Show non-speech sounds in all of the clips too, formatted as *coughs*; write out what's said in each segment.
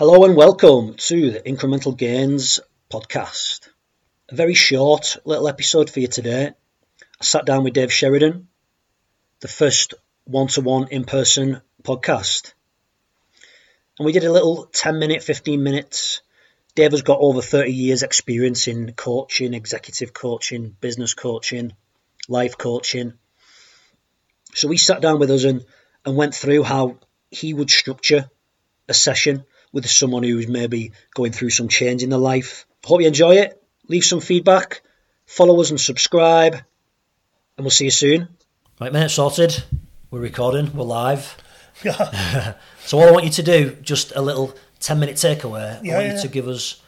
Hello and welcome to the Incremental Gains podcast. A very short little episode for you today. I sat down with Dave Sheridan, the first one to one in person podcast. And we did a little 10 minute, 15 minutes. Dave has got over 30 years' experience in coaching, executive coaching, business coaching, life coaching. So we sat down with us and, and went through how he would structure a session with someone who's maybe going through some change in their life. Hope you enjoy it. Leave some feedback. Follow us and subscribe. And we'll see you soon. Right, mate, sorted. We're recording. We're live. *laughs* so what I want you to do, just a little 10 minute takeaway. Yeah, I want yeah. you to give us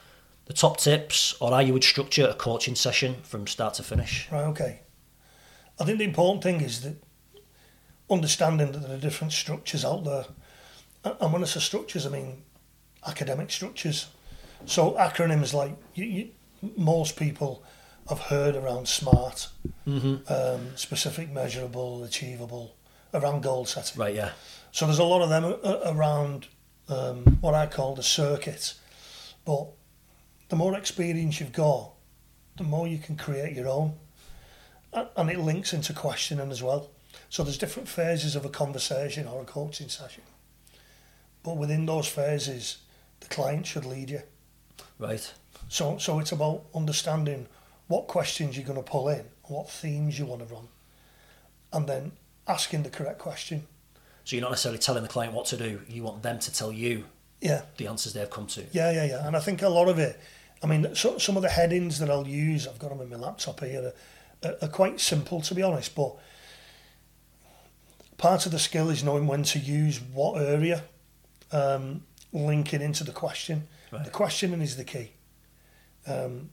the top tips on how you would structure a coaching session from start to finish. Right, okay. I think the important thing is that understanding that there are different structures out there. And when I say structures, I mean academic structures. So acronyms like you, you, most people have heard around SMART, um, specific, measurable, achievable, around goal setting. Right, yeah. So there's a lot of them a- around um, what I call the circuit. But the more experience you've got, the more you can create your own. And it links into questioning as well. So there's different phases of a conversation or a coaching session. But within those phases, the client should lead you. Right. So, so it's about understanding what questions you're going to pull in, what themes you want to run, and then asking the correct question. So you're not necessarily telling the client what to do. You want them to tell you Yeah, the answers they've come to. Yeah, yeah, yeah. And I think a lot of it, I mean, so, some of the headings that I'll use, I've got them in my laptop here, are, are, quite simple to be honest. But part of the skill is knowing when to use what area, um, linking into the question. Right. The questioning is the key. Um,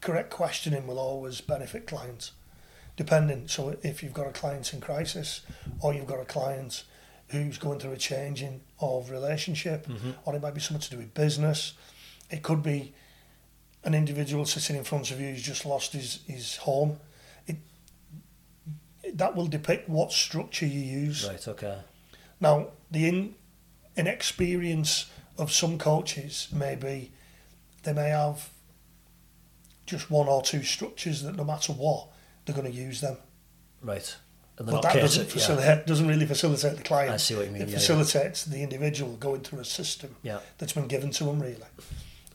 correct questioning will always benefit clients, depending. So if you've got a client in crisis, or you've got a client who's going through a changing of relationship, or it might be something to do with business. It could be an individual sitting in front of you who's just lost his, his home. It, that will depict what structure you use. Right, okay. Now, the in, inexperience of some coaches maybe they may have just one or two structures that no matter what, they're going to use them. Right. And But that doesn't, yeah. doesn't really facilitate the client. I see what you mean, It yeah, yeah. facilitates the individual going through a system Yeah. that's been given to them, really.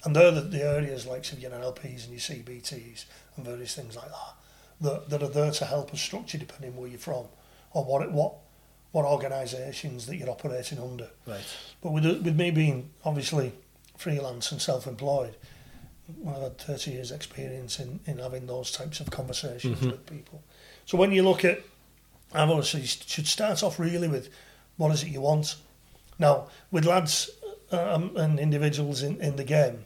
And they're the, the areas like say, your NLPs and your CBTs and various things like that, that that are there to help us structure depending where you're from or what it, what what organisations that you're operating under. Right. But with with me being obviously freelance and self-employed, I've had 30 years experience in, in having those types of conversations with people. So when you look at, I've you should start off really with what is it you want. Now, with lads um, and individuals in, in the game,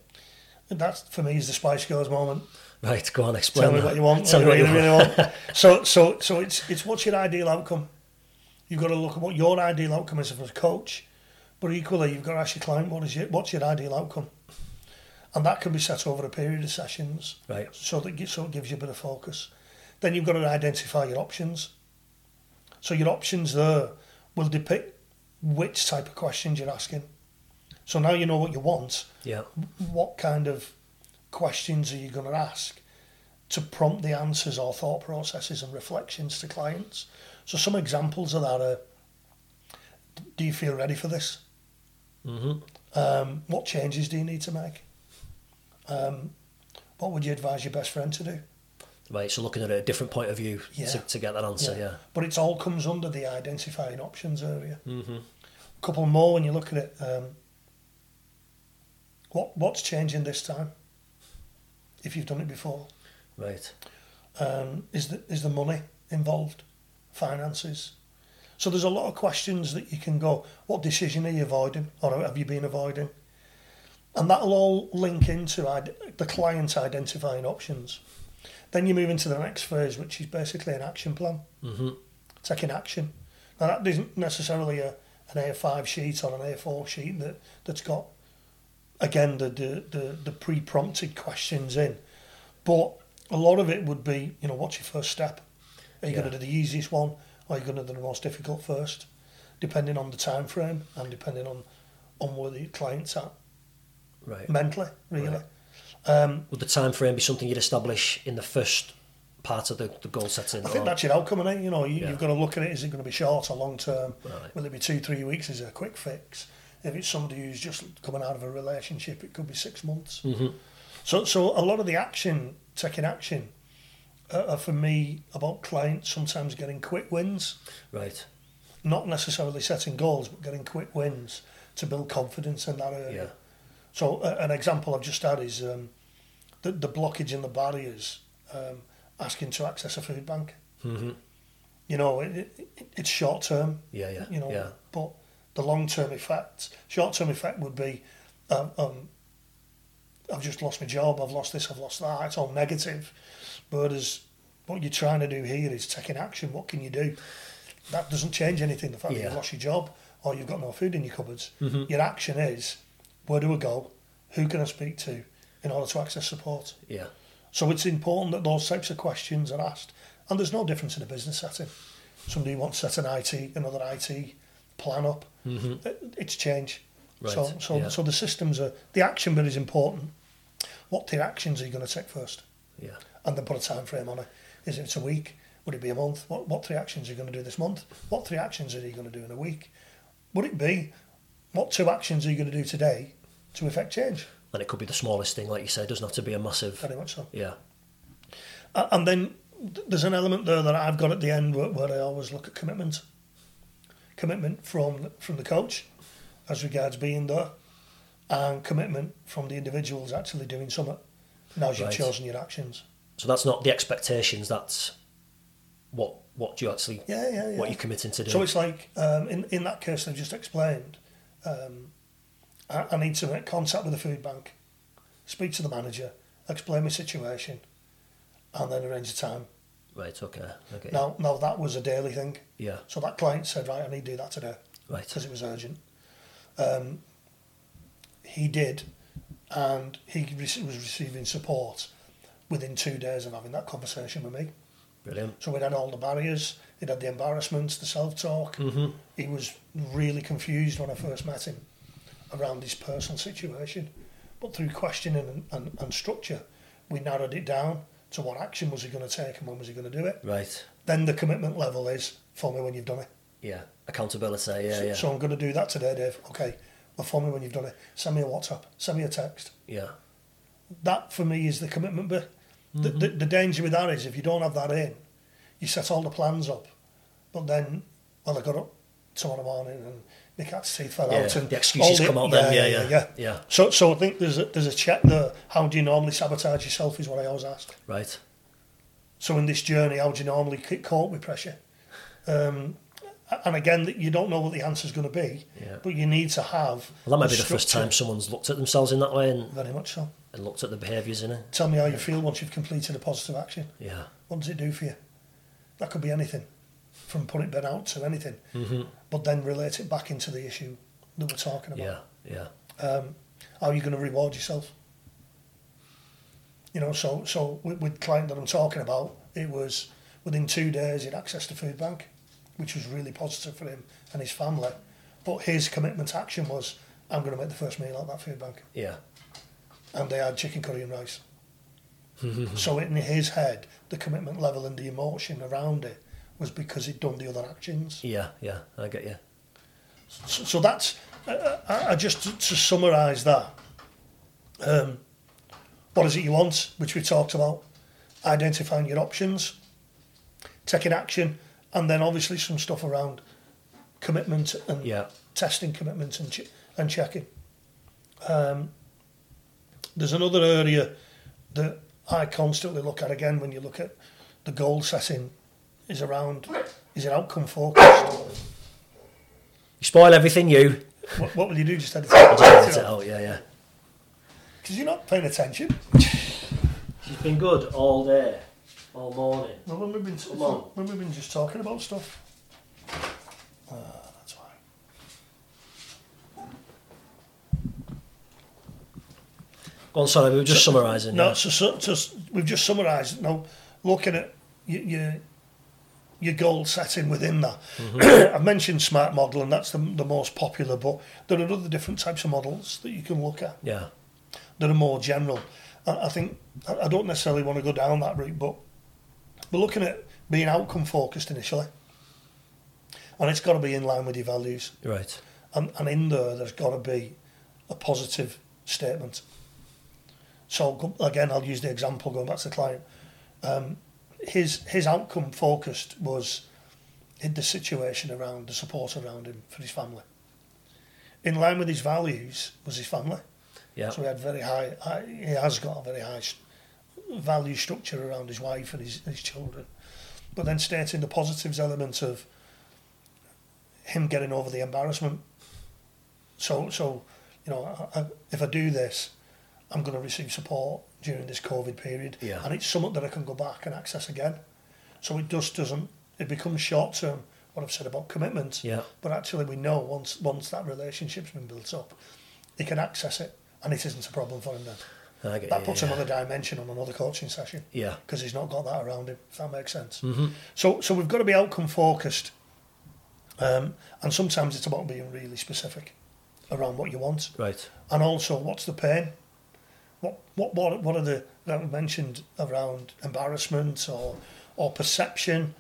that for me is the Spice Girls moment. Right, go on, explain Tell me that. what you want. Tell me what you want. really want. *laughs* So, so, so it's it's what's your ideal outcome. You've got to look at what your ideal outcome is as a coach, but equally you've got to ask your client what is your what's your ideal outcome, and that can be set over a period of sessions. Right. So that gives, so it gives you a bit of focus. Then you've got to identify your options. So your options there will depict which type of questions you're asking. So now you know what you want Yeah. what kind of questions are you going to ask to prompt the answers or thought processes and reflections to clients? So some examples of that are: Do you feel ready for this? Mm-hmm. Um, what changes do you need to make? Um, what would you advise your best friend to do? Right, so looking at a different point of view Yeah. to, to get that answer, yeah. But it all comes under the identifying options area. Mm-hmm. A couple more when you look at it. Um, what what's changing this time? If you've done it before. Right. um, is the is the money involved, finances. So there's a lot of questions that you can go. What decision are you avoiding, or have you been avoiding? And that'll all link into the client identifying options. Then you move into the next phase, which is basically an action plan, Mm-hmm. taking action. Now that isn't necessarily a an A5 sheet or an A4 sheet that that's got again the the the, the pre-prompted questions in, but a lot of it would be, you know, what's your first step? Are you Yeah. going to do the easiest one, or are you going to do the most difficult first? Depending on the time frame and depending on on where the client's at. Right. mentally, really. Right. Um, Would the time frame be something you'd establish in the first part of the, the goal setting? I think or- that's your outcome, is You know, you, Yeah. you've got to look at it. Is it going to be short or long term? Right. Will it be two, three weeks? Is it a quick fix? If it's somebody who's just coming out of a relationship, it could be six months. Mhm. So, so a lot of the action, taking action, uh, for me about clients sometimes getting quick wins, Right. not necessarily setting goals, but getting quick wins to build confidence in that area. Yeah. So uh, an example I've just had is um, the, the blockage and the barriers um, asking to access a food bank. hmm You know, it, it, it's short term. Yeah, yeah. You know, yeah. but the long term effect, short term effect would be, um, um, I've just lost my job. I've lost this. I've lost that. It's all negative. But as what you're trying to do here is taking action. What can you do? That doesn't change anything. The fact that you've lost your job or you've got no food in your cupboards. Mhm. Your action is, where do I go? Who can I speak to in order to access support? Yeah. So it's important that those types of questions are asked. And there's no difference in a business setting. Somebody wants to set an IT, another IT plan up. Mhm. It- It's change. Right, So, so, yeah. so the systems are, the action bit is important. What the actions are you going to take first? Yeah. And then put a time frame on it. Is it a week? Would it be a month? What, what three actions are you going to do this month? What three actions are you going to do in a week? Would it be, what two actions are you going to do today to effect change? And it could be the smallest thing, like you said. It doesn't have to be a massive. Very much so. Yeah. And then there's an element there that I've got at the end where, where I always look at commitment. Commitment from from the coach as regards being there, and commitment from the individuals actually doing something. Now you've Right. chosen your actions. So that's not the expectations. That's what what you actually Yeah, yeah, yeah. what you're committing to do. So it's like um, in in that case I've just explained. Um, I, I need to make contact with the food bank, speak to the manager, explain my situation, and then arrange a time. right. Okay. Okay. Now, now that was a daily thing. Yeah. So that client said, right, I need to do that today Right. because it was urgent. Um, he did, and he was receiving support within two days of having that conversation with me. Brilliant. So we'd had all the barriers, he'd had the embarrassments, the self-talk. Mhm. He was really confused when I first met him around his personal situation. But through questioning and, and, and structure, we narrowed it down to what action was he going to take and when was he going to do it. Right. Then the commitment level is, phone me when you've done it. Yeah. Accountability. Yeah. so, yeah. so I'm going to do that today, Dave. Okay, phone me when you've done it. Send me a WhatsApp. Send me a text. yeah. That for me is the commitment bit. The, Mm-hmm. the, the danger with that is if you don't have that in, you set all the plans up, but then, well, I got up tomorrow morning and my cat's teeth fell Yeah, out and the excuses all come out then, yeah, yeah, yeah. yeah. So, so I think there's a, there's a check there. How do you normally sabotage yourself? Is what I always ask. Right. So in this journey, how do you normally cope with pressure? Um, and again, you don't know what the answer is going to be, Yeah. but you need to have. Well, that might be the first time someone's looked at themselves in that way and, Very much so. and looked at the behaviours in it. Tell me how you feel once you've completed a positive action. Yeah. What does it do for you? That could be anything, from putting Ben out to anything, hmm but then relate it back into the issue that we're talking about. Yeah. Yeah. Um, how are you going to reward yourself? You know, so so with, with client that I'm talking about, it was within two days he'd access to food bank, which was really positive for him and his family. But his commitment to action was, I'm going to make the first meal at that food bank, Yeah. and they had chicken curry and rice. *laughs* so in his head, the commitment level and the emotion around it was because he'd done the other actions. Yeah. Yeah. I get you. So, so that's uh, I, I just to, to summarise that. Um, what is it you want, which we talked about, identifying your options, taking action, and then obviously some stuff around commitment and Yeah. testing commitment and, ch- and checking. Um, there's another area that I constantly look at again when you look at the goal setting is around is it outcome focused? You spoil everything, you. what, what will you do? Just edit Just edit it it out. Yeah. Yeah. Because you're not paying attention. She's been good all day, all morning. Well, when we've been Come on. when we've been just talking about stuff. Ah, that's why. Go on, sorry, we were just summarising. No, yeah. so, so, so we've just summarised. Now, looking at your your, your goal setting within that. Mm-hmm. *coughs* I've mentioned smart model, and that's the, the most popular. But there are other different types of models that you can look at. Yeah. that are more general. I, I think I I don't necessarily want to go down that route, but we're looking at being outcome focused initially, and it's got to be in line with your values. Right. and, and in there there's got to be a positive statement. So again, I'll use the example going back to the client. Um, his his outcome focused was in the situation around the support around him for his family. In line with his values was his family. Yeah. So he had very high. high he has got a very high value structure around his wife and his his children, but then stating the positives element of him getting over the embarrassment. So so you know I, I, if I do this, I'm going to receive support during this COVID period, Yeah. and it's something that I can go back and access again. So it just doesn't. It becomes short term. What I've said about commitment, Yeah. but actually we know once once that relationship's been built up, he can access it, and it isn't a problem for him then. I get That puts yeah. another dimension on another coaching session Yeah. because he's not got that around him. If that makes sense. Mm-hmm. So so we've got to be outcome focused, um, and sometimes it's about being really specific around what you want, Right. and also what's the pain. What what what what are the that we mentioned around embarrassment or or perception,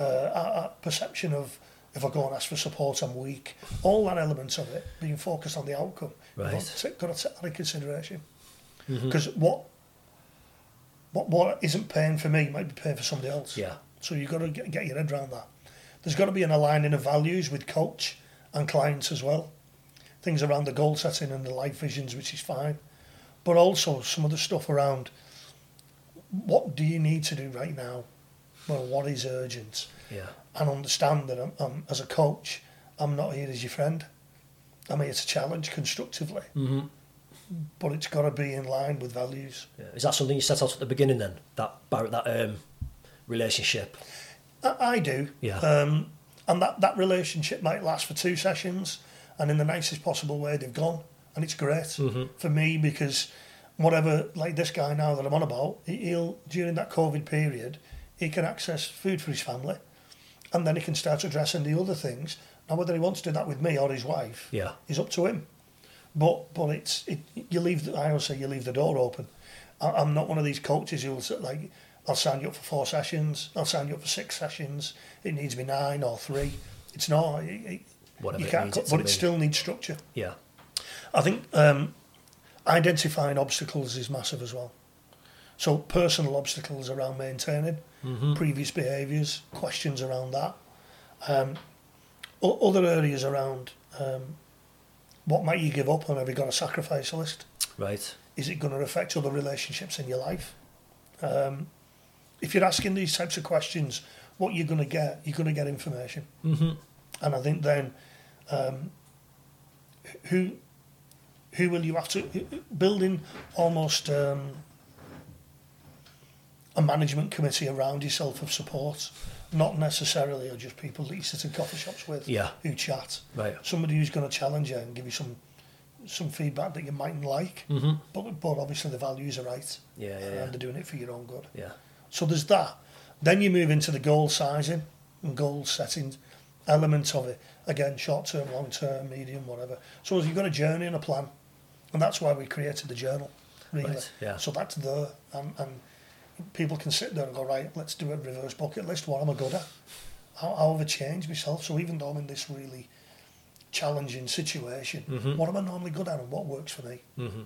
uh, uh, perception of if I go and ask for support, I'm weak. All that elements of it being focused on the outcome. Right. Got to, got to take that in consideration Mhm. because what what what isn't paying for me might be paying for somebody else. Yeah. So you've got to get, get your head around that. There's got to be an aligning of values with coach and clients as well. Things around the goal setting and the life visions, which is fine, but also some of the stuff around what do you need to do right now, well, what is urgent, Yeah. and understand that I'm, I'm, as a coach, I'm not here as your friend. I'm here to challenge constructively, Mm-hmm. But it's got to be in line with values. Yeah. Is that something you set out at the beginning then? That that um, relationship. I, I do. Yeah. Um, and that, that relationship might last for two sessions, and in the nicest possible way, they've gone. And it's great Mhm. for me because whatever, like this guy now that I'm on about, he'll, during that COVID period, he can access food for his family, and then he can start addressing the other things. Now, whether he wants to do that with me or his wife Yeah. is up to him. But but it's it, you leave. The, I always say you leave the door open. I, I'm not one of these coaches who'll say, like I'll sign you up for four sessions. I'll sign you up for six sessions. It needs to be nine or three. It's not. It, it, Whatever you it can't. it but it still needs structure. Yeah. I think um, identifying obstacles is massive as well. So personal obstacles around maintaining Mm-hmm. previous behaviours, questions around that. Um, other areas around um, what might you give up, and have you got a sacrifice list? Right. Is it going to affect other relationships in your life? Um, if you're asking these types of questions, what you're going to get, you're going to get information. Mm-hmm. And I think then, um, who who will you have to building almost um, a management committee around yourself of support, not necessarily are just people that you sit in coffee shops with Yeah. who chat. Right. Somebody who's going to challenge you and give you some some feedback that you mightn't like, Mm-hmm. but but obviously the values are right Yeah. Yeah. and they're doing it for your own good. Yeah. So there's that. Then you move into the goal sizing and goal setting element of it. Again, short term, long term, medium, whatever. So you've got a journey and a plan. And that's why we created the journal, really. Right, yeah. So that's there. And, and people can sit there and go, right, let's do a reverse bucket list. What am I good at? How, how have I changed myself? So even though I'm in this really challenging situation, Mhm. what am I normally good at and what works for me? Mm-hmm.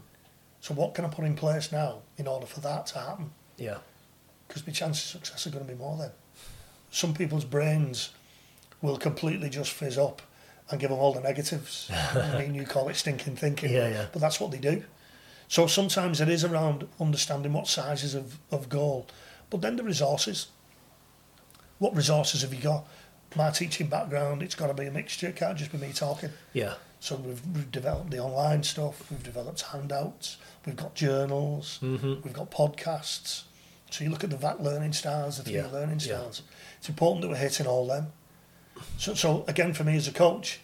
So what can I put in place now in order for that to happen? Yeah. because my chances of success are going to be more then. Some people's brains will completely just fizz up and give them all the negatives. *laughs* I mean, you call it stinking thinking, Yeah, yeah. but that's what they do. So sometimes it is around understanding what sizes of, of goal, but then the resources. What resources have you got? My teaching background, it's got to be a mixture. It can't just be me talking. Yeah. So we've, we've developed the online stuff, we've developed handouts, we've got journals, Mm-hmm. we've got podcasts. So you look at the VAT learning styles, the three Yeah, learning yeah. styles. It's important that we're hitting all them. So, so again, for me as a coach,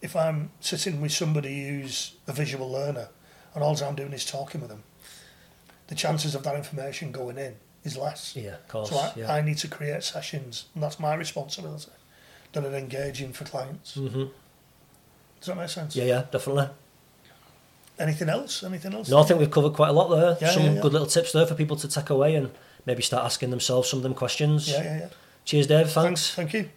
if I'm sitting with somebody who's a visual learner and all I'm doing is talking with them, the chances of that information going in is less. Yeah. Of course. So I, yeah. I need to create sessions, and that's my responsibility, that are engaging for clients. mm-hmm. Does that make sense? Yeah. Yeah. Definitely. anything else? Anything else? No, I think we've covered quite a lot there. Yeah, some yeah, yeah. good little tips there for people to take away and maybe start asking themselves some of them questions. Yeah, yeah, yeah. Cheers, Dave. Thanks. Thanks. Thank you.